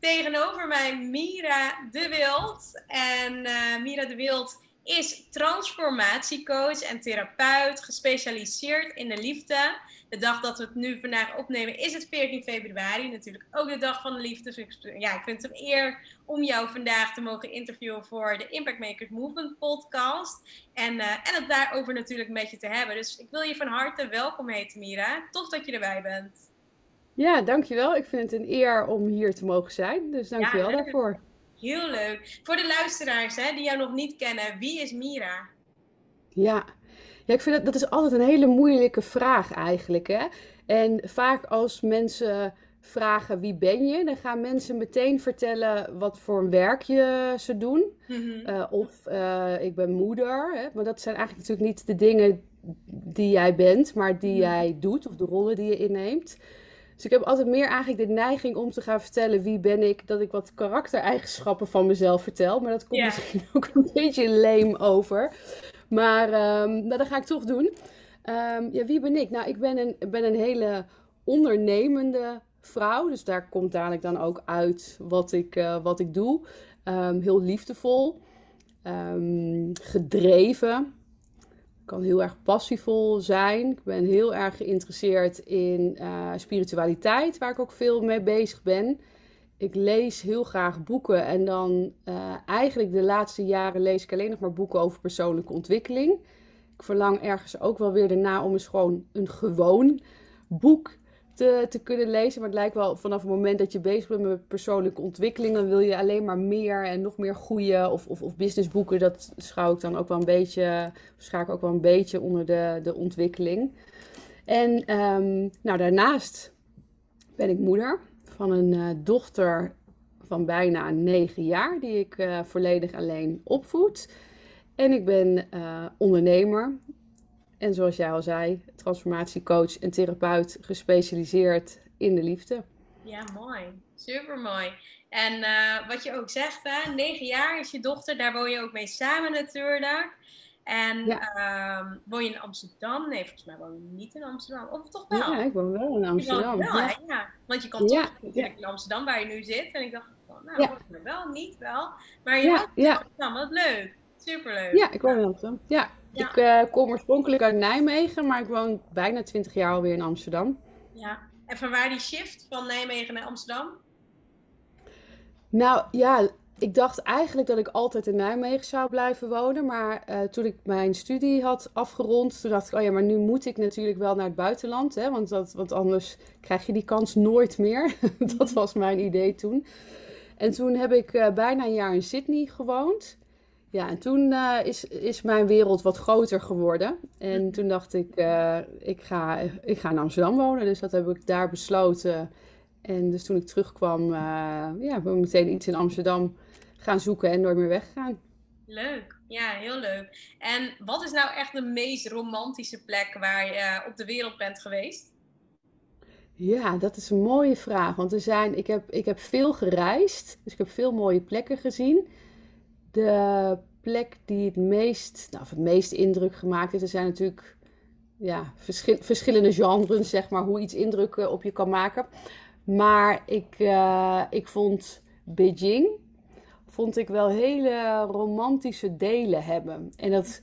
tegenover mij Mira de Wild. En uh, Mira de Wild is transformatiecoach en therapeut, gespecialiseerd in de liefde. De dag dat we het nu vandaag opnemen is het 14 februari, natuurlijk ook de dag van de liefde. Dus ik, ja, ik vind het een eer om jou vandaag te mogen interviewen voor de Impact Makers Movement podcast. En, uh, en het daarover natuurlijk met je te hebben. Dus ik wil je van harte welkom heten, Mira. Tof dat je erbij bent. Ja, dankjewel. Ik vind het een eer om hier te mogen zijn. Dus dankjewel ja, daarvoor. Heel leuk. Voor de luisteraars hè, die jou nog niet kennen, wie is Mira? Ja, ja ik vind dat, dat is altijd een hele moeilijke vraag eigenlijk. Hè? En vaak als mensen vragen wie ben je, dan gaan mensen meteen vertellen wat voor een werkje ze doen. Mm -hmm. uh, of uh, ik ben moeder. Hè? Maar dat zijn eigenlijk natuurlijk niet de dingen die jij bent, maar die mm -hmm. jij doet of de rollen die je inneemt. Dus ik heb altijd meer eigenlijk de neiging om te gaan vertellen wie ben ik, dat ik wat karaktereigenschappen van mezelf vertel. Maar dat komt misschien ook een beetje leem over. Maar um, nou, dat ga ik toch doen. Um, ja, wie ben ik? Nou, ik ben een, ben een hele ondernemende vrouw. Dus daar komt dadelijk dan ook uit wat ik, uh, wat ik doe. Um, heel liefdevol. gedreven kan heel erg passievol zijn. Ik ben heel erg geïnteresseerd in uh, spiritualiteit, waar ik ook veel mee bezig ben. Ik lees heel graag boeken en dan uh, eigenlijk de laatste jaren lees ik alleen nog maar boeken over persoonlijke ontwikkeling. Ik verlang ergens ook wel weer daarna om eens gewoon een gewoon boek te, te kunnen lezen. Maar het lijkt wel vanaf het moment dat je bezig bent met persoonlijke ontwikkeling, dan wil je alleen maar meer en nog meer goede of, of, of businessboeken. Dat schouw ik dan ook wel een beetje, schaak ik ook wel een beetje onder de, de ontwikkeling. En um, nou, daarnaast ben ik moeder van een uh, dochter van bijna negen jaar, die ik uh, volledig alleen opvoed. En ik ben uh, ondernemer. En zoals jij al zei, transformatiecoach en therapeut gespecialiseerd in de liefde. Ja, mooi. Super mooi. En uh, wat je ook zegt, hè, negen jaar is je dochter, daar woon je ook mee samen natuurlijk. En ja. uh, woon je in Amsterdam? Nee, volgens mij woon je niet in Amsterdam. Of toch wel? Ja, ik woon wel in Amsterdam. Wel, ja. ja. Want je kan toch natuurlijk in Amsterdam waar je nu zit. En ik dacht, van, nou, ja. me wel, niet wel. Maar je woont in Amsterdam, wat leuk. Superleuk. Ja, ik woon in Amsterdam. Ja, ja. Ik uh, kom oorspronkelijk uit Nijmegen, maar ik woon bijna 20 jaar alweer in Amsterdam. Ja, en van waar die shift van Nijmegen naar Amsterdam? Nou ja, ik dacht eigenlijk dat ik altijd in Nijmegen zou blijven wonen. Maar uh, toen ik mijn studie had afgerond, toen dacht ik, oh ja, maar nu moet ik natuurlijk wel naar het buitenland. Hè, want, dat, want anders krijg je die kans nooit meer. dat was mijn idee toen. En toen heb ik uh, bijna een jaar in Sydney gewoond. Ja, en toen uh, is, is mijn wereld wat groter geworden. En toen dacht ik, uh, ik, ga, ik ga in Amsterdam wonen. Dus dat heb ik daar besloten. En dus toen ik terugkwam, uh, ja, ben ik meteen iets in Amsterdam gaan zoeken en nooit meer weggegaan. Leuk, ja, heel leuk. En wat is nou echt de meest romantische plek waar je op de wereld bent geweest? Ja, dat is een mooie vraag. Want er zijn, ik, heb, ik heb veel gereisd, dus ik heb veel mooie plekken gezien. De plek die het meest, nou, of het meest indruk gemaakt heeft. Er zijn natuurlijk ja, verschil, verschillende genres, zeg maar, hoe iets indruk op je kan maken. Maar ik, uh, ik vond Beijing vond ik wel hele romantische delen hebben. En dat,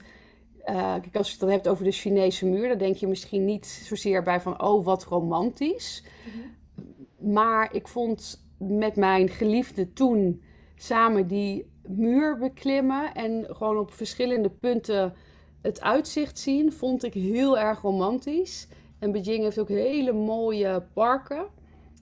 uh, kijk, als je het dan hebt over de Chinese muur, dan denk je misschien niet zozeer bij van, oh, wat romantisch. Mhm. Maar ik vond met mijn geliefde toen samen die muur beklimmen en gewoon op verschillende punten het uitzicht zien, vond ik heel erg romantisch. En Beijing heeft ook hele mooie parken.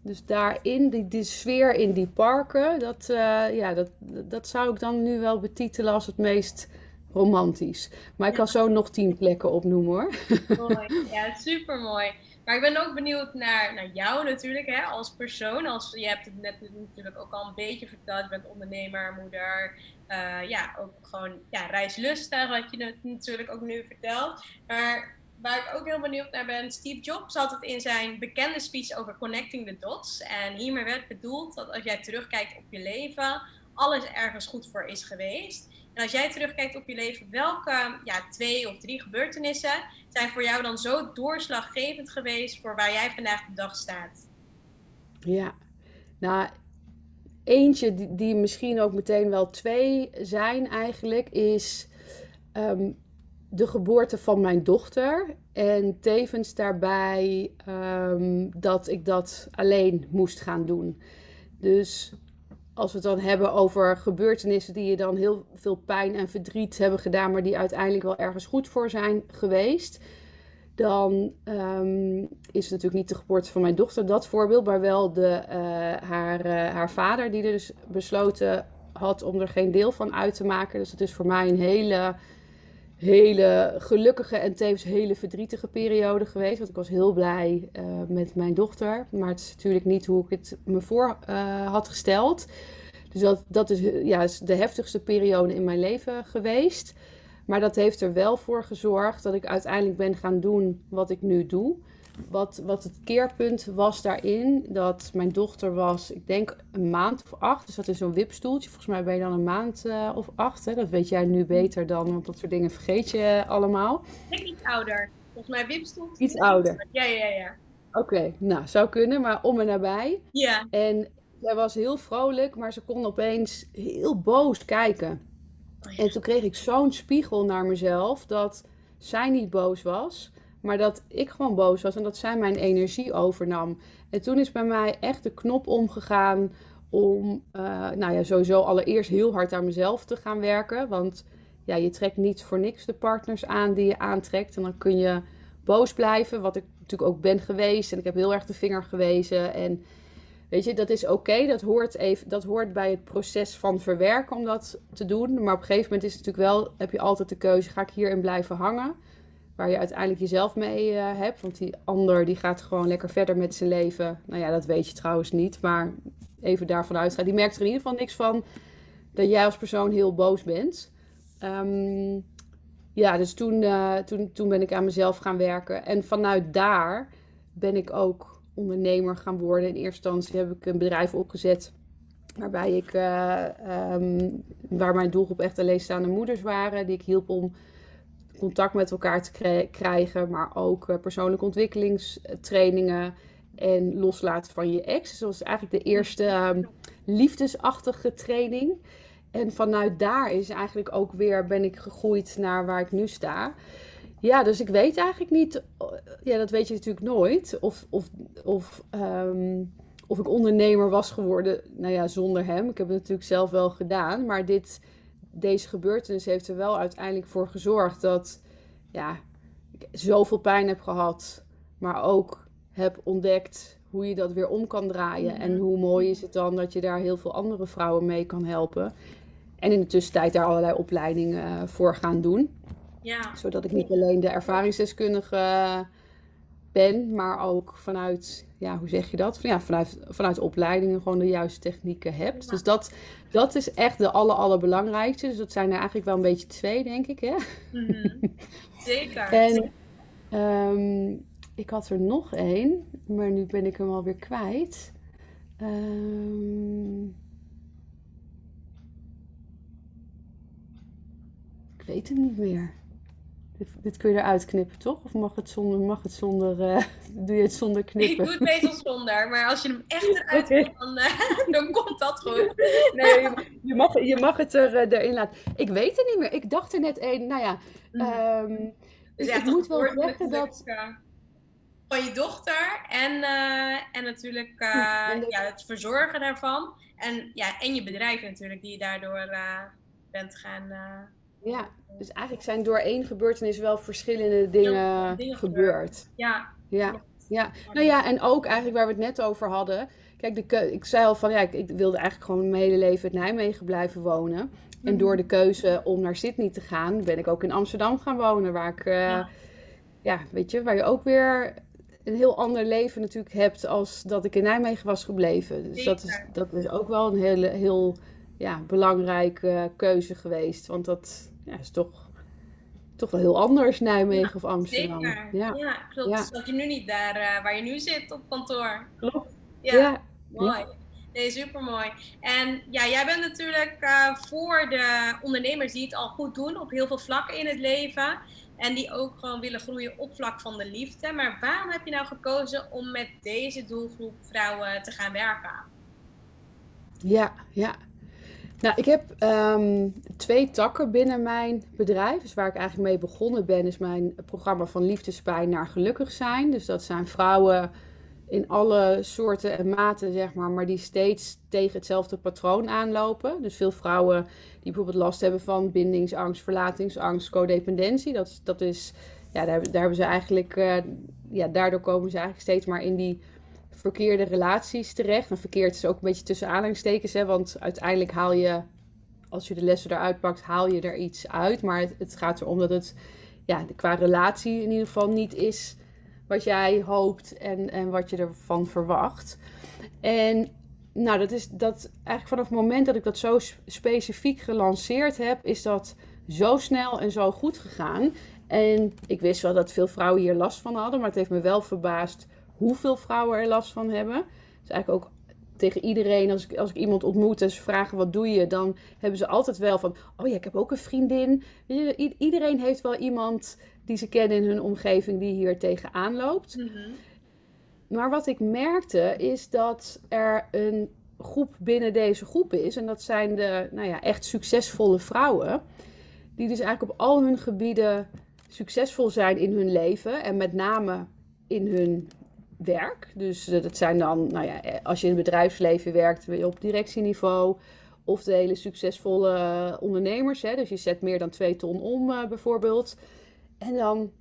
Dus daarin, die, die sfeer in die parken, dat, uh, ja, dat, dat zou ik dan nu wel betitelen als het meest romantisch. Maar ik kan zo nog tien plekken opnoemen hoor. Mooi, ja, super mooi. Maar ik ben ook benieuwd naar, naar jou natuurlijk, hè, als persoon. Als, je hebt het net natuurlijk ook al een beetje verteld. Je bent ondernemer, moeder. Uh, ja, ook gewoon ja, reislustig, wat je natuurlijk ook nu vertelt. Maar waar ik ook heel benieuwd naar ben, Steve Jobs had het in zijn bekende speech over connecting the dots. En hiermee werd bedoeld dat als jij terugkijkt op je leven, alles ergens goed voor is geweest. En als jij terugkijkt op je leven, welke ja, twee of drie gebeurtenissen zijn voor jou dan zo doorslaggevend geweest voor waar jij vandaag de dag staat? Ja, nou, eentje die, misschien ook meteen wel twee zijn eigenlijk, is ehm, de geboorte van mijn dochter. En tevens daarbij ehm, dat ik dat alleen moest gaan doen. Dus als we het dan hebben over gebeurtenissen die je dan heel veel pijn en verdriet hebben gedaan, maar die uiteindelijk wel ergens goed voor zijn geweest. Dan um, is het natuurlijk niet de geboorte van mijn dochter dat voorbeeld, maar wel de, uh, haar, uh, haar vader, die er dus besloten had om er geen deel van uit te maken. Dus het is voor mij een hele hele gelukkige en tevens hele verdrietige periode geweest. Want ik was heel blij uh, met mijn dochter. Maar het is natuurlijk niet hoe ik het me voor uh, had gesteld. Dus dat, dat is, ja, is de heftigste periode in mijn leven geweest. Maar dat heeft er wel voor gezorgd dat ik uiteindelijk ben gaan doen wat ik nu doe. Wat, wat het keerpunt was daarin, dat mijn dochter was, ik denk een maand of acht. Dus dat is zo'n wipstoeltje. Volgens mij ben je dan een maand uh, of acht. Hè? Dat weet jij nu beter dan, want dat soort dingen vergeet je allemaal. Ik denk iets ouder. Volgens mij wipstoeltje. Iets ouder. Ja, ja, ja. Oké, okay, nou, zou kunnen, maar om en nabij. Ja. En zij was heel vrolijk, maar ze kon opeens heel boos kijken. Oh, ja. En toen kreeg ik zo'n spiegel naar mezelf dat zij niet boos was, maar dat ik gewoon boos was en dat zij mijn energie overnam. En toen is bij mij echt de knop omgegaan om, uh, nou ja, sowieso allereerst heel hard aan mezelf te gaan werken. Want ja, je trekt niet voor niks de partners aan die je aantrekt. En dan kun je boos blijven, wat ik natuurlijk ook ben geweest. En ik heb heel erg de vinger gewezen. En weet je, dat is oké. Dat, hoort even, dat hoort bij het proces van verwerken om dat te doen. Maar op een gegeven moment is het natuurlijk wel, heb je altijd de keuze, ga ik hierin blijven hangen? Waar je uiteindelijk jezelf mee uh, hebt. Want die ander die gaat gewoon lekker verder met zijn leven. Nou ja, dat weet je trouwens niet. Maar even daarvan uitgaan. Die merkt er in ieder geval niks van dat jij als persoon heel boos bent. Um, ja, dus toen, uh, toen, toen ben ik aan mezelf gaan werken. En vanuit daar ben ik ook ondernemer gaan worden. In eerste instantie heb ik een bedrijf opgezet. Waarbij ik, uh, um, waar mijn doelgroep echt alleenstaande moeders waren. Die ik hielp om contact met elkaar te krijgen, maar ook uh, persoonlijke ontwikkelingstrainingen en loslaten van je ex. Dus dat was eigenlijk de eerste um, liefdesachtige training. En vanuit daar is eigenlijk ook weer ben ik gegroeid naar waar ik nu sta. Ja, dus ik weet eigenlijk niet, eh, ja, dat weet je natuurlijk nooit, of, of, of, um, of ik ondernemer was geworden, nou ja, zonder hem. Ik heb het natuurlijk zelf wel gedaan, maar dit, deze gebeurtenis heeft er wel uiteindelijk voor gezorgd dat ja, ik zoveel pijn heb gehad, maar ook heb ontdekt hoe je dat weer om kan draaien. En hoe mooi is het dan dat je daar heel veel andere vrouwen mee kan helpen. En in de tussentijd daar allerlei opleidingen eh, voor gaan doen. Ja. Zodat ik niet alleen de ervaringsdeskundige ben, maar ook vanuit, ja, hoe zeg je dat? Ja, vanuit, vanuit opleidingen gewoon de juiste technieken hebt. Dus dat, dat is echt de aller, allerbelangrijkste. Dus dat zijn er eigenlijk wel een beetje twee, denk ik. Hè? Mm-hmm. Zeker. en um, ik had er nog één, maar nu ben ik hem alweer kwijt. Um, weet het niet meer. Dit, dit kun je eruit knippen, toch? Of mag het zonder, mag het zonder uh, doe je het zonder knippen? Ik doe het meestal zonder, maar als je hem echt eruit okay. knipt, dan, uh, dan komt dat goed. Nee, je, mag, je mag het er, uh, erin laten. Ik weet het niet meer. Ik dacht er net een, nou ja... Um, dus ik, ik moet wel zeggen dat van je dochter en, en natuurlijk ja, het verzorgen daarvan. En, ja, en je bedrijf natuurlijk, die je daardoor bent gaan. Ja, dus eigenlijk zijn door één gebeurtenis wel verschillende dingen, dingen gebeurd. Ja. ja. Ja. nou ja, en ook eigenlijk waar we het net over hadden. Kijk, de ik zei al van ja, ik, ik, wilde eigenlijk gewoon mijn hele leven in Nijmegen blijven wonen. En door de keuze om naar Sydney te gaan, ben ik ook in Amsterdam gaan wonen. Waar ik, ja. ja, weet je, waar je ook weer een heel ander leven natuurlijk hebt als dat ik in Nijmegen was gebleven. Dus dat is, dat is ook wel een hele, heel ja, belangrijke keuze geweest. Want dat ja, is toch, toch wel heel anders, Nijmegen ja, of Amsterdam. Zeker. Ja, ja klopt. Ja. Dus dat je nu niet daar uh, waar je nu zit op kantoor. Klopt. Ja, ja. mooi. Nee, super mooi. En ja, jij bent natuurlijk uh, voor de ondernemers die het al goed doen op heel veel vlakken in het leven. En die ook gewoon willen groeien op vlak van de liefde. Maar waarom heb je nou gekozen om met deze doelgroep vrouwen te gaan werken? Ja, ja. Nou, ik heb um, twee takken binnen mijn bedrijf. Dus waar ik eigenlijk mee begonnen ben, is mijn programma van liefdespijn naar gelukkig zijn. Dus dat zijn vrouwen in alle soorten en maten, zeg maar, maar die steeds tegen hetzelfde patroon aanlopen. Dus veel vrouwen die bijvoorbeeld last hebben van bindingsangst, verlatingsangst, codependentie. Dat, dat is, ja, daar, hebben ze eigenlijk, uh, ja, daardoor komen ze eigenlijk steeds maar in die verkeerde relaties terecht. En verkeerd is ook een beetje tussen aanhalingstekens, hè, want uiteindelijk haal je, als je de lessen eruit pakt, haal je er iets uit. Maar het, het gaat erom dat het, ja, qua relatie in ieder geval niet is wat jij hoopt en, en wat je ervan verwacht. En nou, dat is dat eigenlijk vanaf het moment dat ik dat zo specifiek gelanceerd heb, is dat zo snel en zo goed gegaan. En ik wist wel dat veel vrouwen hier last van hadden, maar het heeft me wel verbaasd hoeveel vrouwen er last van hebben. Dus eigenlijk ook tegen iedereen, als ik, als ik iemand ontmoet en ze vragen wat doe je, dan hebben ze altijd wel van, oh ja, ik heb ook een vriendin. iedereen heeft wel iemand die ze kennen in hun omgeving die hier tegenaan loopt. Mm Maar wat ik merkte is dat er een groep binnen deze groep is. En dat zijn de nou ja, echt succesvolle vrouwen. Die dus eigenlijk op al hun gebieden succesvol zijn in hun leven. En met name in hun werk. Dus dat zijn dan, nou ja, als je in het bedrijfsleven werkt, op directieniveau. Of de hele succesvolle ondernemers. Hè? Dus je zet meer dan twee ton om bijvoorbeeld. En dan,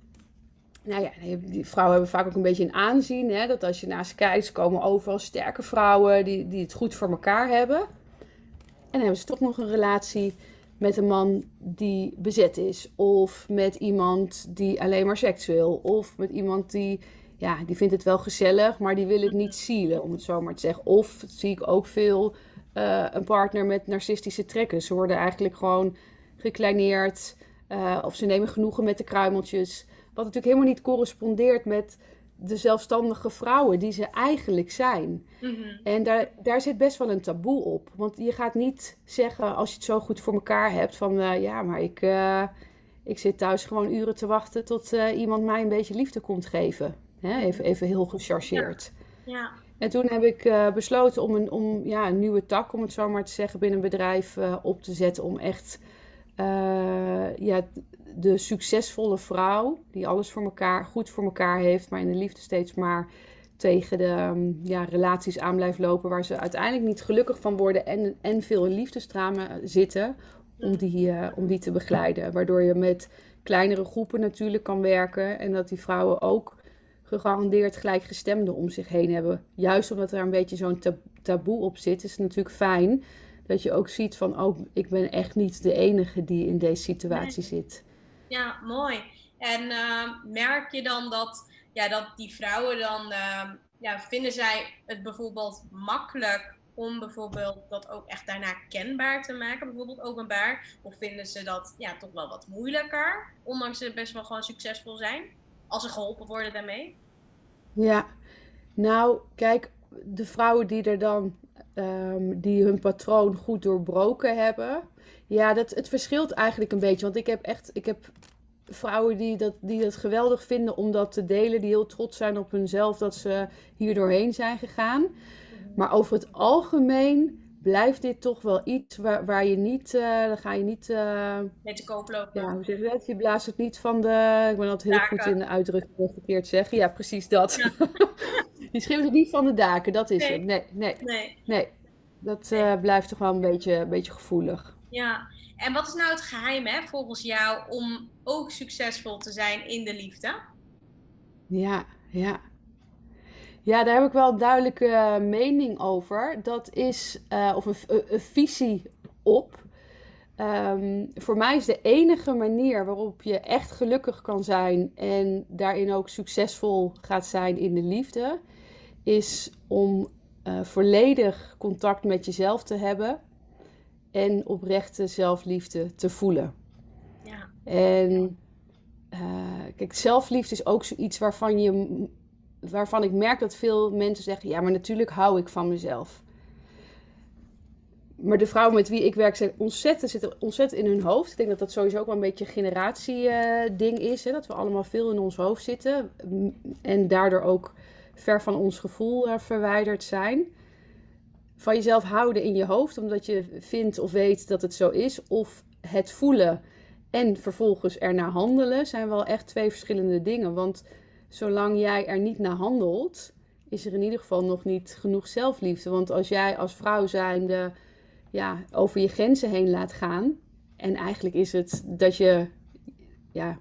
nou ja, die vrouwen hebben vaak ook een beetje een aanzien. Hè, dat als je naast kijkt, komen overal sterke vrouwen die, die het goed voor elkaar hebben. En dan hebben ze toch nog een relatie met een man die bezet is. Of met iemand die alleen maar seks wil. Of met iemand die, ja, die vindt het wel gezellig, maar die wil het niet zielen, om het zo maar te zeggen. Of zie ik ook veel uh, een partner met narcistische trekken. Ze worden eigenlijk gewoon gekleineerd uh, of ze nemen genoegen met de kruimeltjes. Wat natuurlijk helemaal niet correspondeert met de zelfstandige vrouwen die ze eigenlijk zijn. Mm -hmm. En daar, daar zit best wel een taboe op. Want je gaat niet zeggen, als je het zo goed voor elkaar hebt, van uh, ja, maar ik, ik zit thuis gewoon uren te wachten tot iemand mij een beetje liefde komt geven. Even, even heel gechargeerd. Ja. ja. En toen heb ik besloten om, een, om ja, een nieuwe tak, om het zo maar te zeggen, binnen een bedrijf op te zetten. Om echt uh, ja, de succesvolle vrouw die alles voor elkaar, goed voor elkaar heeft, maar in de liefde steeds maar tegen de um, ja, relaties aan blijft lopen waar ze uiteindelijk niet gelukkig van worden en, en veel in liefdestramen zitten om die, om die te begeleiden. Waardoor je met kleinere groepen natuurlijk kan werken en dat die vrouwen ook gegarandeerd gelijkgestemden om zich heen hebben. Juist omdat er een beetje zo'n taboe op zit, is het natuurlijk fijn dat je ook ziet van, oh, ik ben echt niet de enige die in deze situatie zit. Ja, mooi. En uh, merk je dan dat, ja, dat die vrouwen dan, uh, ja, vinden zij het bijvoorbeeld makkelijk om bijvoorbeeld dat ook echt daarna kenbaar te maken, bijvoorbeeld openbaar? Of vinden ze dat ja, toch wel wat moeilijker, ondanks ze best wel gewoon succesvol zijn, als ze geholpen worden daarmee? Ja, nou, kijk, de vrouwen die er dan ehm, die hun patroon goed doorbroken hebben. Ja, dat, het verschilt eigenlijk een beetje. Want ik heb echt ik heb vrouwen die dat, die dat geweldig vinden om dat te delen. Die heel trots zijn op hunzelf dat ze hier doorheen zijn gegaan. Maar over het algemeen blijft dit toch wel iets waar, waar je niet, uh, dan ga je niet... Uh, Mee te koop lopen. Ja, hoe zeg je dat? Je blaast het niet van de... Ik ben altijd heel goed in de uitdrukking verkeerd zeggen. Ja, precies dat. Ja. je schreeuwt het niet van de daken, dat is nee. het. Nee, nee, nee. nee. Dat uh, blijft toch wel een beetje, een beetje gevoelig. Ja, en wat is nou het geheim hè, volgens jou om ook succesvol te zijn in de liefde? Ja, ja. Ja, daar heb ik wel een duidelijke mening over. Dat is, uh, of een, een, visie op. Um, voor mij is de enige manier waarop je echt gelukkig kan zijn en daarin ook succesvol gaat zijn in de liefde, is om uh, volledig contact met jezelf te hebben en oprechte zelfliefde te voelen. Ja. En uh, kijk, zelfliefde is ook zoiets waarvan, je, waarvan ik merk dat veel mensen zeggen: ja, maar natuurlijk hou ik van mezelf. Maar de vrouwen met wie ik werk zijn ontzettend, zitten ontzettend in hun hoofd. Ik denk dat dat sowieso ook wel een beetje een generatieding uh, is. Hè? Dat we allemaal veel in ons hoofd zitten. En daardoor ook ver van ons gevoel verwijderd zijn van jezelf houden in je hoofd, omdat je vindt of weet dat het zo is, of het voelen en vervolgens ernaar handelen, zijn wel echt twee verschillende dingen. Want zolang jij er niet naar handelt, is er in ieder geval nog niet genoeg zelfliefde. Want als jij als vrouw zijnde ja, over je grenzen heen laat gaan, en eigenlijk is het dat je, ja,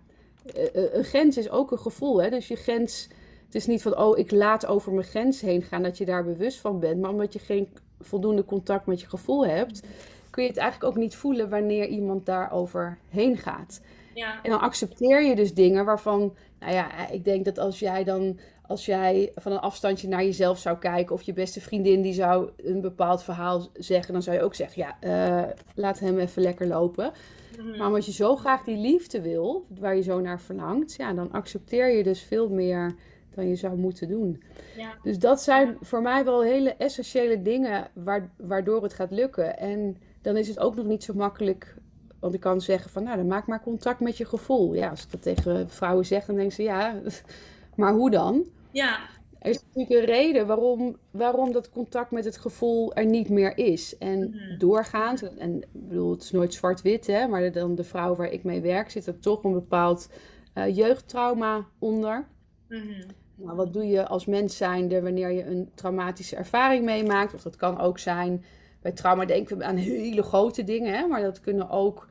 eh, eh, een grens is ook een gevoel. Hè? Dus je grens, het is niet van, oh, ik laat over mijn grens heen gaan, dat je daar bewust van bent, maar omdat je geen voldoende contact met je gevoel hebt, kun je het eigenlijk ook niet voelen wanneer iemand daarover heen gaat. Ja. En dan accepteer je dus dingen waarvan, nou ja, ik denk dat als jij dan, als jij van een afstandje naar jezelf zou kijken, of je beste vriendin die zou een bepaald verhaal zeggen, dan zou je ook zeggen, ja, uh, laat hem even lekker lopen. Mhm. Maar als je zo graag die liefde wil, waar je zo naar verlangt, ja, dan accepteer je dus veel meer dan je zou moeten doen. Ja. Dus dat zijn voor mij wel hele essentiële dingen waardoor het gaat lukken. En dan is het ook nog niet zo makkelijk. Want ik kan zeggen van, nou, dan maak maar contact met je gevoel. Ja, als ik dat tegen vrouwen zeg, dan denken ze, ja, maar hoe dan? Ja. Er is natuurlijk een reden waarom, waarom dat contact met het gevoel er niet meer is. En mm doorgaans, en ik bedoel, het is nooit zwart-wit, hè, maar dan de vrouw waar ik mee werk, zit er toch een bepaald uh, jeugdtrauma onder. Mm nou, wat doe je als mens zijnde wanneer je een traumatische ervaring meemaakt? Of dat kan ook zijn, bij trauma denken we aan hele grote dingen, hè? maar dat kunnen ook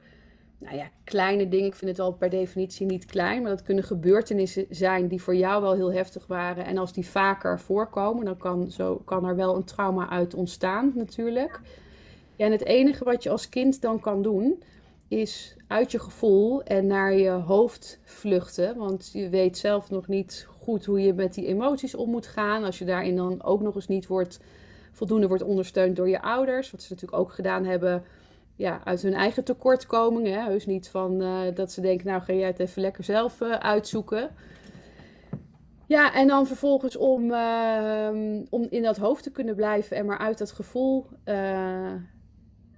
nou ja, kleine dingen. Ik vind het al per definitie niet klein, maar dat kunnen gebeurtenissen zijn die voor jou wel heel heftig waren. En als die vaker voorkomen, dan kan, zo, kan er wel een trauma uit ontstaan natuurlijk. Ja, en het enige wat je als kind dan kan doen, is uit je gevoel en naar je hoofd vluchten. Want je weet zelf nog niet goed hoe je met die emoties om moet gaan. Als je daarin dan ook nog eens niet wordt, voldoende wordt ondersteund door je ouders. Wat ze natuurlijk ook gedaan hebben ja, uit hun eigen tekortkomingen. Heus niet van uh, dat ze denken, nou ga jij het even lekker zelf uh, uitzoeken. Ja, en dan vervolgens om, uh, om in dat hoofd te kunnen blijven en maar uit dat gevoel uh,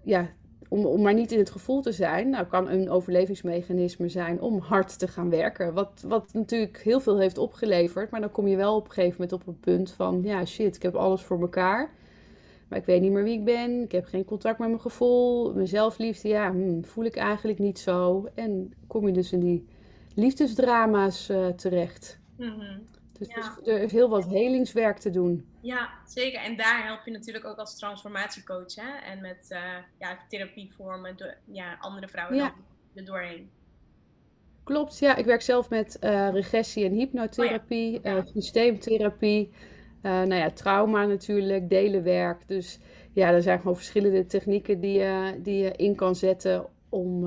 ja, om, om maar niet in het gevoel te zijn, nou, kan een overlevingsmechanisme zijn om hard te gaan werken. Wat, wat natuurlijk heel veel heeft opgeleverd, maar dan kom je wel op een gegeven moment op een punt van, ja shit, ik heb alles voor elkaar. Maar ik weet niet meer wie ik ben, ik heb geen contact met mijn gevoel, mijn zelfliefde, ja, hmm, voel ik eigenlijk niet zo. En kom je dus in die liefdesdrama's uh, terecht. Mm dus er is heel wat helingswerk te doen. Ja, zeker. En daar help je natuurlijk ook als transformatiecoach. Hè? En met uh, ja, therapievormen, ja, andere vrouwen ja. er doorheen. Klopt, ja. Ik werk zelf met uh, regressie en hypnotherapie, oh ja. systeemtherapie. Nou ja, trauma natuurlijk, delenwerk. Dus ja, er zijn gewoon verschillende technieken die je, die je in kan zetten om,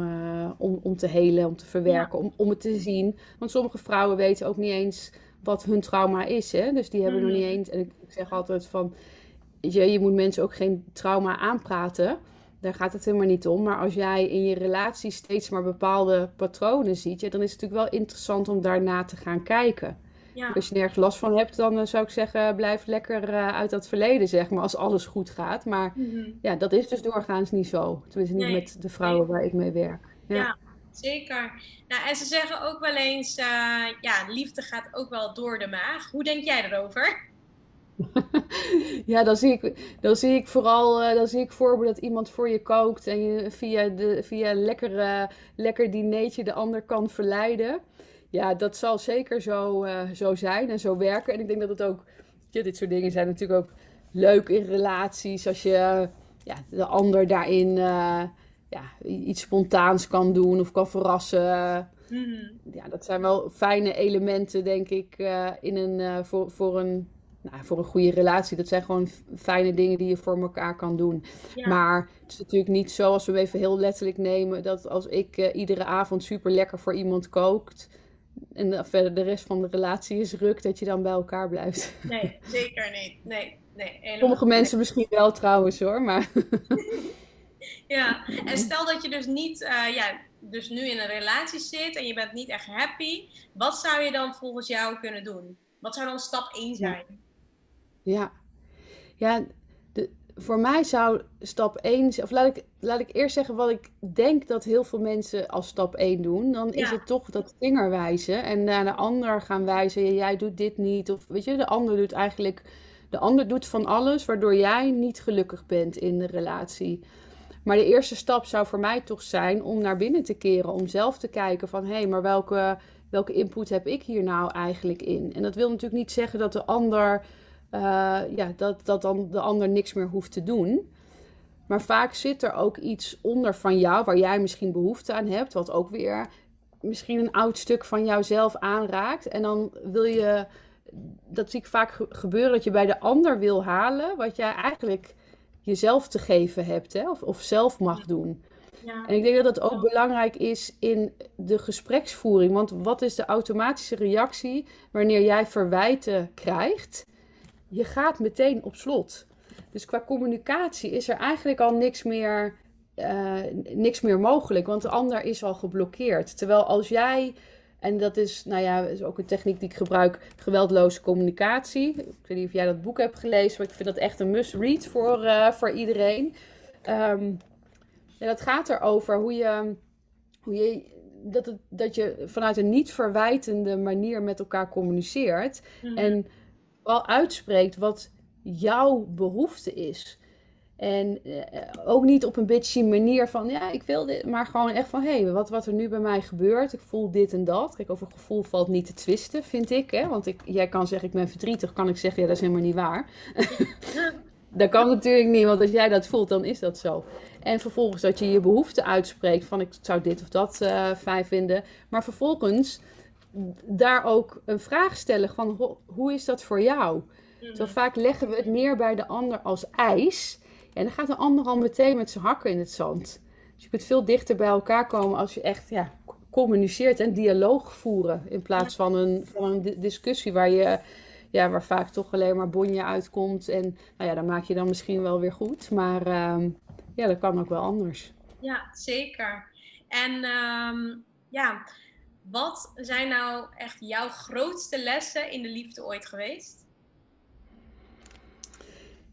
om, om te helen, om te verwerken, om, om het te zien. Want sommige vrouwen weten ook niet eens wat hun trauma is. Hè? Dus die hebben nog niet mm. eens. En ik zeg altijd van. Je, je moet mensen ook geen trauma aanpraten. Daar gaat het helemaal niet om. Maar als jij in je relatie steeds maar bepaalde patronen ziet, ja, dan is het natuurlijk wel interessant om daarna te gaan kijken. Ja. Als je nergens last van hebt, dan eh, zou ik zeggen, blijf lekker eh, uit dat verleden, zeg maar, als alles goed gaat. Maar Mhm. ja, dat is dus doorgaans niet zo. Tenminste, niet Nee, met de vrouwen waar ik mee werk. Ja. Ja. Zeker. Nou, en ze zeggen ook wel eens, eh, ja, liefde gaat ook wel door de maag. Hoe denk jij erover? Ja, dan zie ik, dan zie ik vooral dan zie ik voorbeeld dat iemand voor je kookt en je via, de, via een lekker, lekker dineetje de ander kan verleiden. Ja, dat zal zeker zo, eh, zo zijn en zo werken. En ik denk dat het ook, ja, dit soort dingen zijn natuurlijk ook leuk in relaties. Als je eh, ja, de ander daarin eh, ja, iets spontaans kan doen of kan verrassen. Mhm. Ja, dat zijn wel fijne elementen, denk ik, in een, voor, voor, een, nou, voor een goede relatie. Dat zijn gewoon fijne dingen die je voor elkaar kan doen. Ja. Maar het is natuurlijk niet zo, als we hem even heel letterlijk nemen, dat als ik iedere avond super lekker voor iemand kookt en dan verder de rest van de relatie is ruk, dat je dan bij elkaar blijft. Nee, zeker niet. Nee, nee. Sommige mensen misschien wel trouwens hoor, maar Ja, en stel dat je dus niet, eh, ja, dus nu in een relatie zit en je bent niet echt happy. Wat zou je dan volgens jou kunnen doen? Wat zou dan stap 1 zijn? Ja, ja de, voor mij zou stap 1, of laat ik, laat ik eerst zeggen wat ik denk dat heel veel mensen als stap 1 doen. Dan is het toch dat vingerwijzen en naar de ander gaan wijzen. Ja, jij doet dit niet. Of weet je, de ander doet eigenlijk, de ander doet van alles waardoor jij niet gelukkig bent in de relatie. Maar de eerste stap zou voor mij toch zijn om naar binnen te keren. Om zelf te kijken van, hé, hey, maar welke, welke input heb ik hier nou eigenlijk in? En dat wil natuurlijk niet zeggen dat de ander eh, ja, dat, dat dan de ander niks meer hoeft te doen. Maar vaak zit er ook iets onder van jou waar jij misschien behoefte aan hebt, wat ook weer misschien een oud stuk van jouzelf aanraakt. En dan wil je, dat zie ik vaak ge- gebeuren, dat je bij de ander wil halen wat jij eigenlijk jezelf te geven hebt, hè? Of, of zelf mag doen. Ja. En ik denk dat dat ook belangrijk is in de gespreksvoering. Want wat is de automatische reactie wanneer jij verwijten krijgt? Je gaat meteen op slot. Dus qua communicatie is er eigenlijk al niks meer, eh, niks meer mogelijk, want de ander is al geblokkeerd. Terwijl als jij, en dat is, nou ja, is ook een techniek die ik gebruik, geweldloze communicatie. Ik weet niet of jij dat boek hebt gelezen, maar ik vind dat echt een must-read voor, eh, voor iedereen. Ehm, ja, dat gaat erover hoe je, hoe je dat, het, dat je vanuit een niet verwijtende manier met elkaar communiceert. Mhm. En wel uitspreekt wat jouw behoefte is. En eh, ook niet op een bitchy manier van, ja, ik wil dit, maar gewoon echt van, hé, hey, wat, wat er nu bij mij gebeurt, ik voel dit en dat. Kijk, over gevoel valt niet te twisten, vind ik, hè. Want ik, jij kan zeggen, ik ben verdrietig, kan ik zeggen, ja, dat is helemaal niet waar. Dat kan natuurlijk niet, want als jij dat voelt, dan is dat zo. En vervolgens dat je je behoefte uitspreekt van ik zou dit of dat eh, fijn vinden. Maar vervolgens daar ook een vraag stellen van ho- hoe is dat voor jou? Mhm. Zo vaak leggen we het meer bij de ander als ijs. En dan gaat de ander al meteen met zijn hakken in het zand. Dus je kunt veel dichter bij elkaar komen als je echt ja, communiceert en dialoog voeren. In plaats van een, van een di- discussie waar, je, ja, waar vaak toch alleen maar bonje uitkomt. En nou ja, dan maak je dan misschien wel weer goed. Maar ehm, ja, dat kan ook wel anders. Ja, zeker. En ehm, ja, wat zijn nou echt jouw grootste lessen in de liefde ooit geweest?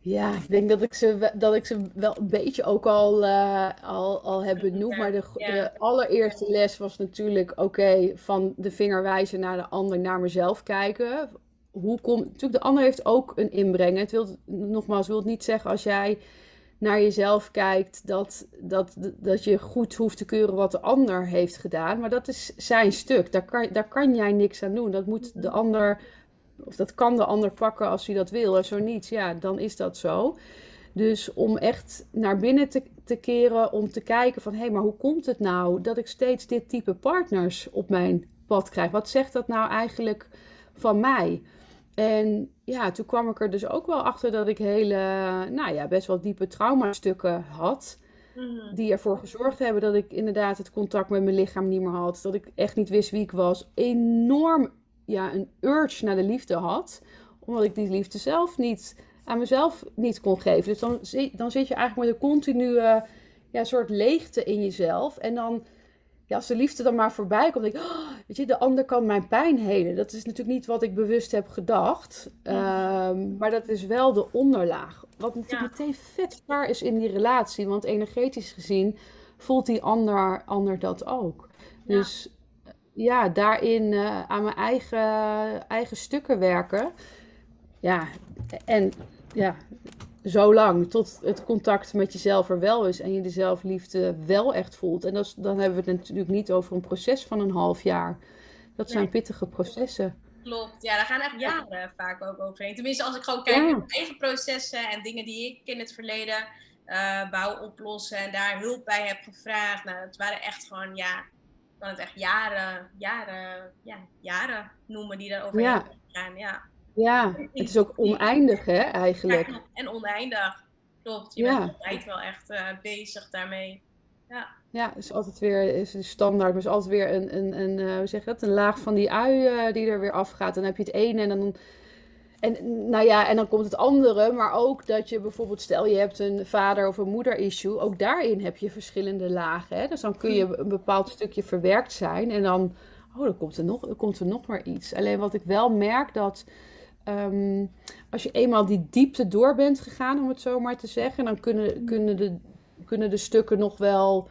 Ja, ik denk dat ik ze, dat ik ze wel een beetje ook al, eh, al, al heb benoemd. Maar de allereerste les was natuurlijk, oké, van de vinger wijzen naar de ander, naar mezelf kijken. Hoe komt, natuurlijk, de ander heeft ook een inbreng. Het wil, nogmaals, wil het niet zeggen als jij naar jezelf kijkt, dat, dat, dat je goed hoeft te keuren wat de ander heeft gedaan. Maar dat is zijn stuk. Daar kan, daar kan jij niks aan doen. Dat moet de ander, of dat kan de ander pakken als hij dat wil. En zo niet, ja, dan is dat zo. Dus om echt naar binnen te, te keren, om te kijken van... hé, maar hoe komt het nou dat ik steeds dit type partners op mijn pad krijg? Wat zegt dat nou eigenlijk van mij? En ja, toen kwam ik er dus ook wel achter dat ik hele, nou ja, best wel diepe traumastukken had. Mhm. Die ervoor gezorgd hebben dat ik inderdaad het contact met mijn lichaam niet meer had. Dat ik echt niet wist wie ik was. Enorm, ja, een urge naar de liefde had. Omdat ik die liefde zelf niet, aan mezelf niet kon geven. Dus dan, dan zit je eigenlijk met een continue, ja, soort leegte in jezelf. En dan ja, als de liefde dan maar voorbij komt, denk ik, oh, weet je, de ander kan mijn pijn helen. Dat is natuurlijk niet wat ik bewust heb gedacht. Ehm, maar dat is wel de onderlaag. Wat natuurlijk meteen vet zwaar is in die relatie. Want energetisch gezien voelt die ander, ander dat ook. Dus ja, daarin uh, aan mijn eigen, eigen stukken werken. Ja, en ja, zo lang tot het contact met jezelf er wel is en je de zelfliefde wel echt voelt. En dat dan hebben we het natuurlijk niet over een proces van een half jaar. Dat zijn pittige processen. Klopt, ja, daar gaan echt jaren vaak ook overheen. Tenminste, als ik gewoon kijk naar mijn eigen processen en dingen die ik in het verleden uh, wou oplossen en daar hulp bij heb gevraagd. Nou, het waren echt gewoon, ja, ik kan het echt jaren, jaren, ja, jaren noemen die daar overheen ja. gaan. Ja. Ja, het is ook oneindig hè, eigenlijk. Ja, en oneindig, klopt. Je bent altijd wel echt uh, bezig daarmee. Ja. Ja, is altijd weer is de standaard, maar is altijd weer een, een, een uh, hoe zeg je dat, een laag van die ui uh, die er weer afgaat. Dan heb je het ene en dan en, nou ja, en dan komt het andere, maar ook dat je bijvoorbeeld, stel je hebt een vader- of een moeder-issue, ook daarin heb je verschillende lagen. Hè? Dus dan kun je een bepaald stukje verwerkt zijn en dan, oh, dan komt er nog, dan komt er nog maar iets. Alleen wat ik wel merk dat Ehm, als je eenmaal die diepte door bent gegaan, om het zo maar te zeggen, dan kunnen, mm. kunnen, de, kunnen de stukken nog wel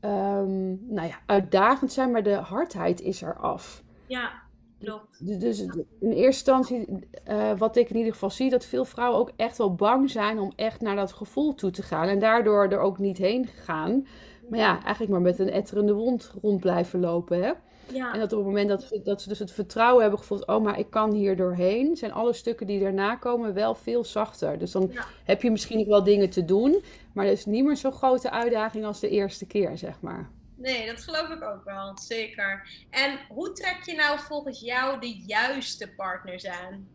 um, nou ja, uitdagend zijn, maar de hardheid is er af. Ja, klopt. Dus, dus in eerste instantie, uh, wat ik in ieder geval zie, dat veel vrouwen ook echt wel bang zijn om echt naar dat gevoel toe te gaan. En daardoor er ook niet heen gaan. Maar ja, eigenlijk maar met een etterende wond rond blijven lopen. Hè? Ja. En dat op het moment dat, dat ze dus het vertrouwen hebben gevoeld, oh, maar ik kan hier doorheen, zijn alle stukken die daarna komen wel veel zachter. Dus dan heb je misschien nog wel dingen te doen, maar het is niet meer zo'n grote uitdaging als de eerste keer, zeg maar. Nee, dat geloof ik ook wel, zeker. En hoe trek je nou volgens jou de juiste partners aan?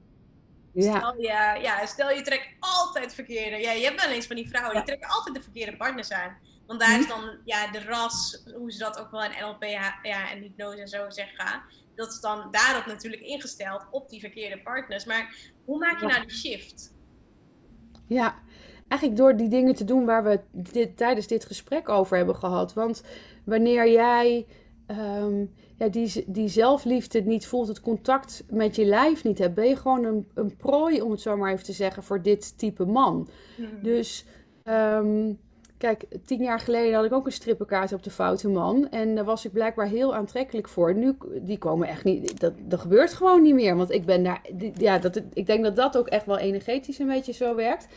Ja. Stel, je, ja, stel je trekt altijd verkeerde. Ja, je hebt wel eens van die vrouwen, die trekken altijd de verkeerde partners aan. Want daar is mhm. dan ja, de ras, hoe ze dat ook wel in NLP ja, en hypnose en zo zeggen, dat is dan daarop natuurlijk ingesteld op die verkeerde partners. Maar hoe maak je nou die shift? Ja, eigenlijk door die dingen te doen waar we dit, tijdens dit gesprek over hebben gehad. Want wanneer jij um, ja, die, die zelfliefde niet voelt, het contact met je lijf niet hebt, ben je gewoon een, een prooi, om het zo maar even te zeggen, voor dit type man. Mhm. Dus um, Kijk, tien jaar geleden had ik ook een strippenkaart op de Foute Man. En daar was ik blijkbaar heel aantrekkelijk voor. Nu, die komen echt niet... Dat, dat gebeurt gewoon niet meer. Want ik ben daar... Ja, dat, ik denk dat dat ook echt wel energetisch een beetje zo werkt.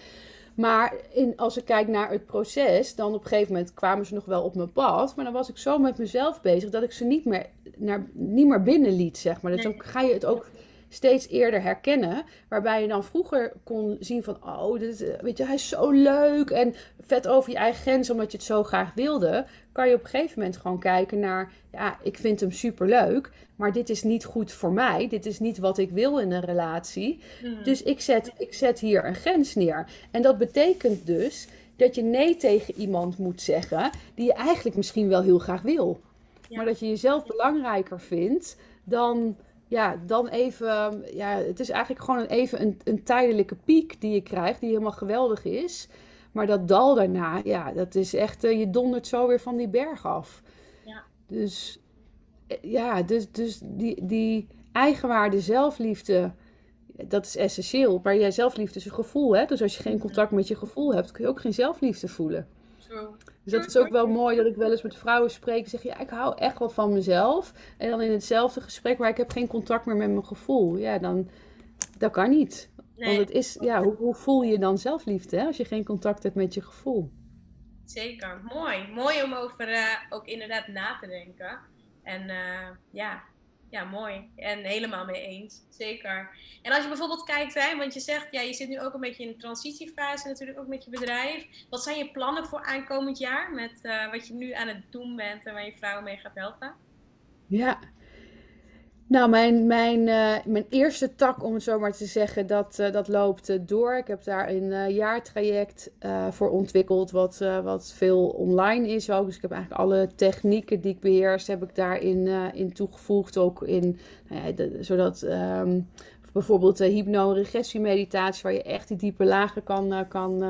Maar in, als ik kijk naar het proces, dan op een gegeven moment kwamen ze nog wel op mijn pad. Maar dan was ik zo met mezelf bezig dat ik ze niet meer, naar, niet meer binnenliet, zeg maar. Dus dan ga je het ook steeds eerder herkennen. Waarbij je dan vroeger kon zien van, oh, dit, eh, weet je, hij is zo leuk. En vet over je eigen grens, omdat je het zo graag wilde. Kan je op een gegeven moment gewoon kijken naar, ja, ik vind hem super leuk. Maar dit is niet goed voor mij. Dit is niet wat ik wil in een relatie. Hmm. Dus ik zet, ik zet hier een grens neer. En dat betekent dus dat je nee tegen iemand moet zeggen die je eigenlijk misschien wel heel graag wil. Maar dat je jezelf belangrijker vindt dan ja, dan even, ja, het is eigenlijk gewoon een, even een, een tijdelijke piek die je krijgt, die helemaal geweldig is. Maar dat dal daarna, ja, dat is echt, uh, je dondert zo weer van die berg af. Ja. Dus, eh, ja, dus, dus die, die eigenwaarde, zelfliefde, dat is essentieel. Maar jij zelfliefde is een gevoel, hè? Dus als je geen contact met je gevoel hebt, kun je ook geen zelfliefde voelen. Zo. Dus dat is ook wel mooi dat ik wel eens met vrouwen spreek en zeg, ja, ik hou echt wel van mezelf. En dan in hetzelfde gesprek, maar ik heb geen contact meer met mijn gevoel. Ja, dan, dat kan niet. Want het is, ja, hoe, hoe, voel je dan zelfliefde hè, als je geen contact hebt met je gevoel? Zeker, mooi. Mooi om over uh, ook inderdaad na te denken. En uh, ja, ja, mooi. En helemaal mee eens. Zeker. En als je bijvoorbeeld kijkt, hè, want je zegt, ja, je zit nu ook een beetje in een transitiefase natuurlijk, ook met je bedrijf. Wat zijn je plannen voor aankomend jaar met uh, wat je nu aan het doen bent en waar je vrouwen mee gaat helpen? Ja, nou, mijn, mijn, uh, mijn eerste tak, om het zo maar te zeggen, dat, uh, dat loopt uh, door. Ik heb daar een jaartraject voor ontwikkeld, wat, wat veel online is ook. Dus ik heb eigenlijk alle technieken die ik beheers, heb ik daarin in toegevoegd. Ook in, nou ja, de, zodat um, bijvoorbeeld hypno- regressiemeditatie, waar je echt die diepe lagen kan, kan,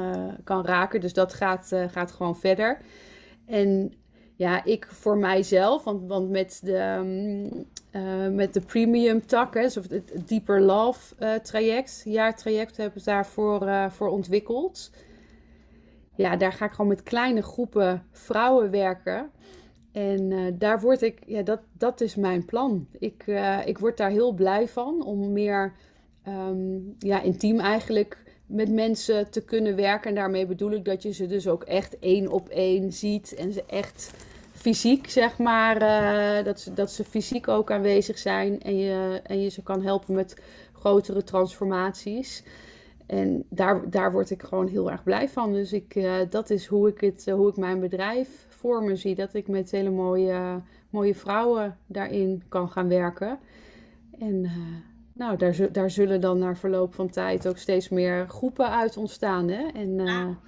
kan raken. Dus dat gaat, gaat gewoon verder. En ja, ik voor mijzelf, want, want met, de, uh, met de premium tak, hè, het, Deeper Love uh, traject, jaartraject, hebben ze daarvoor uh, voor ontwikkeld. Ja, daar ga ik gewoon met kleine groepen vrouwen werken. En daar word ik, ja, dat, dat is mijn plan. Ik, ik word daar heel blij van om meer um, ja, intiem eigenlijk met mensen te kunnen werken. En daarmee bedoel ik dat je ze dus ook echt één op één ziet en ze echt fysiek, zeg maar, uh, dat, ze, dat ze fysiek ook aanwezig zijn en je, en je ze kan helpen met grotere transformaties. En daar, daar word ik gewoon heel erg blij van. Dus ik, uh, dat is hoe ik, het, uh, hoe ik mijn bedrijf voor me zie. Dat ik met hele mooie, mooie vrouwen daarin kan gaan werken. En nou, daar, daar zullen dan na verloop van tijd ook steeds meer groepen uit ontstaan. Hè? En ja.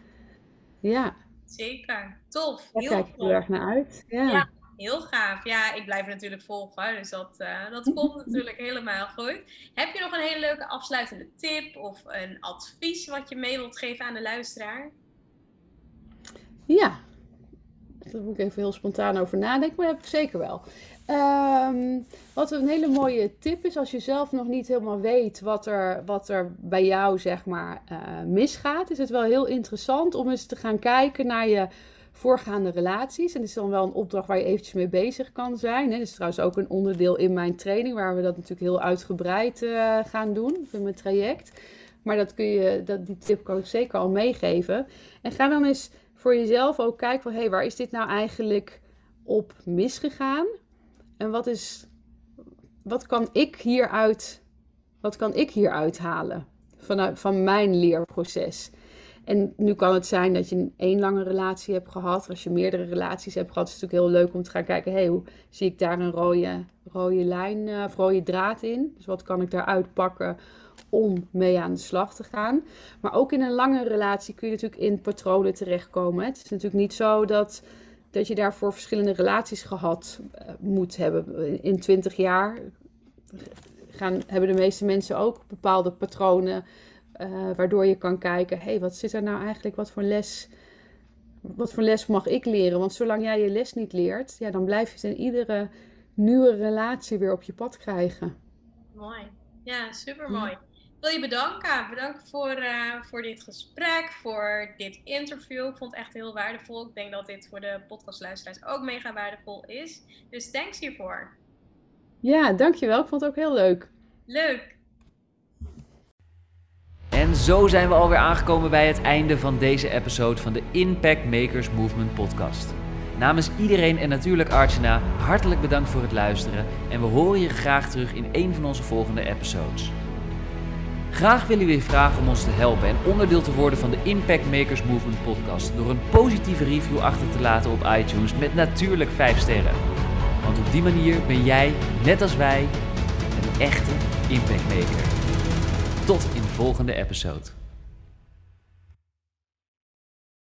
ja. Zeker. Tof. Daar kijk ik heel erg naar uit. Ja. ja. heel gaaf. Ja, ik blijf natuurlijk volgen, dus dat, uh, dat komt natuurlijk helemaal goed. Heb je nog een hele leuke afsluitende tip of een advies wat je mee wilt geven aan de luisteraar? Ja, daar moet ik even heel spontaan over nadenken, maar dat heb ik zeker wel. Um, wat een hele mooie tip is, als je zelf nog niet helemaal weet wat er, wat er bij jou zeg maar, uh, misgaat, is het wel heel interessant om eens te gaan kijken naar je voorgaande relaties. En dat is dan wel een opdracht waar je eventjes mee bezig kan zijn. Dat is trouwens ook een onderdeel in mijn training, waar we dat natuurlijk heel uitgebreid uh, gaan doen in mijn traject. Maar dat kun je, dat, die tip kan ik zeker al meegeven. En ga dan eens voor jezelf ook kijken van, hé, hey, waar is dit nou eigenlijk op misgegaan? En wat is, wat kan ik hieruit, wat kan ik hieruit halen vanuit, van mijn leerproces? En nu kan het zijn dat je een één lange relatie hebt gehad. Als je meerdere relaties hebt gehad, is het natuurlijk heel leuk om te gaan kijken. Hey, hoe zie ik daar een rode, rode lijn uh, of rode draad in? Dus wat kan ik daaruit pakken om mee aan de slag te gaan? Maar ook in een lange relatie kun je natuurlijk in patronen terechtkomen. Het is natuurlijk niet zo dat dat je daarvoor verschillende relaties gehad uh, moet hebben. In 20 jaar gaan, hebben de meeste mensen ook bepaalde patronen. Uh, waardoor je kan kijken, hé, hey, wat zit er nou eigenlijk, wat voor les, wat voor les mag ik leren? Want zolang jij je les niet leert, ja, dan blijf je het in iedere nieuwe relatie weer op je pad krijgen. Mooi. Ja, super mooi wil je bedanken. Bedankt voor, uh, voor dit gesprek, voor dit interview. Ik vond het echt heel waardevol. Ik denk dat dit voor de podcastluisteraars ook mega waardevol is. Dus thanks hiervoor. Ja, dankjewel. Ik vond het ook heel leuk. Leuk. En zo zijn we alweer aangekomen bij het einde van deze episode van de Impact Makers Movement podcast. Namens iedereen en natuurlijk Archana, hartelijk bedankt voor het luisteren en we horen je graag terug in een van onze volgende episodes. Graag willen we je vragen om ons te helpen en onderdeel te worden van de Impact Makers Movement podcast door een positieve review achter te laten op iTunes met natuurlijk 5 sterren. Want op die manier ben jij, net als wij, een echte impact maker. Tot in de volgende episode.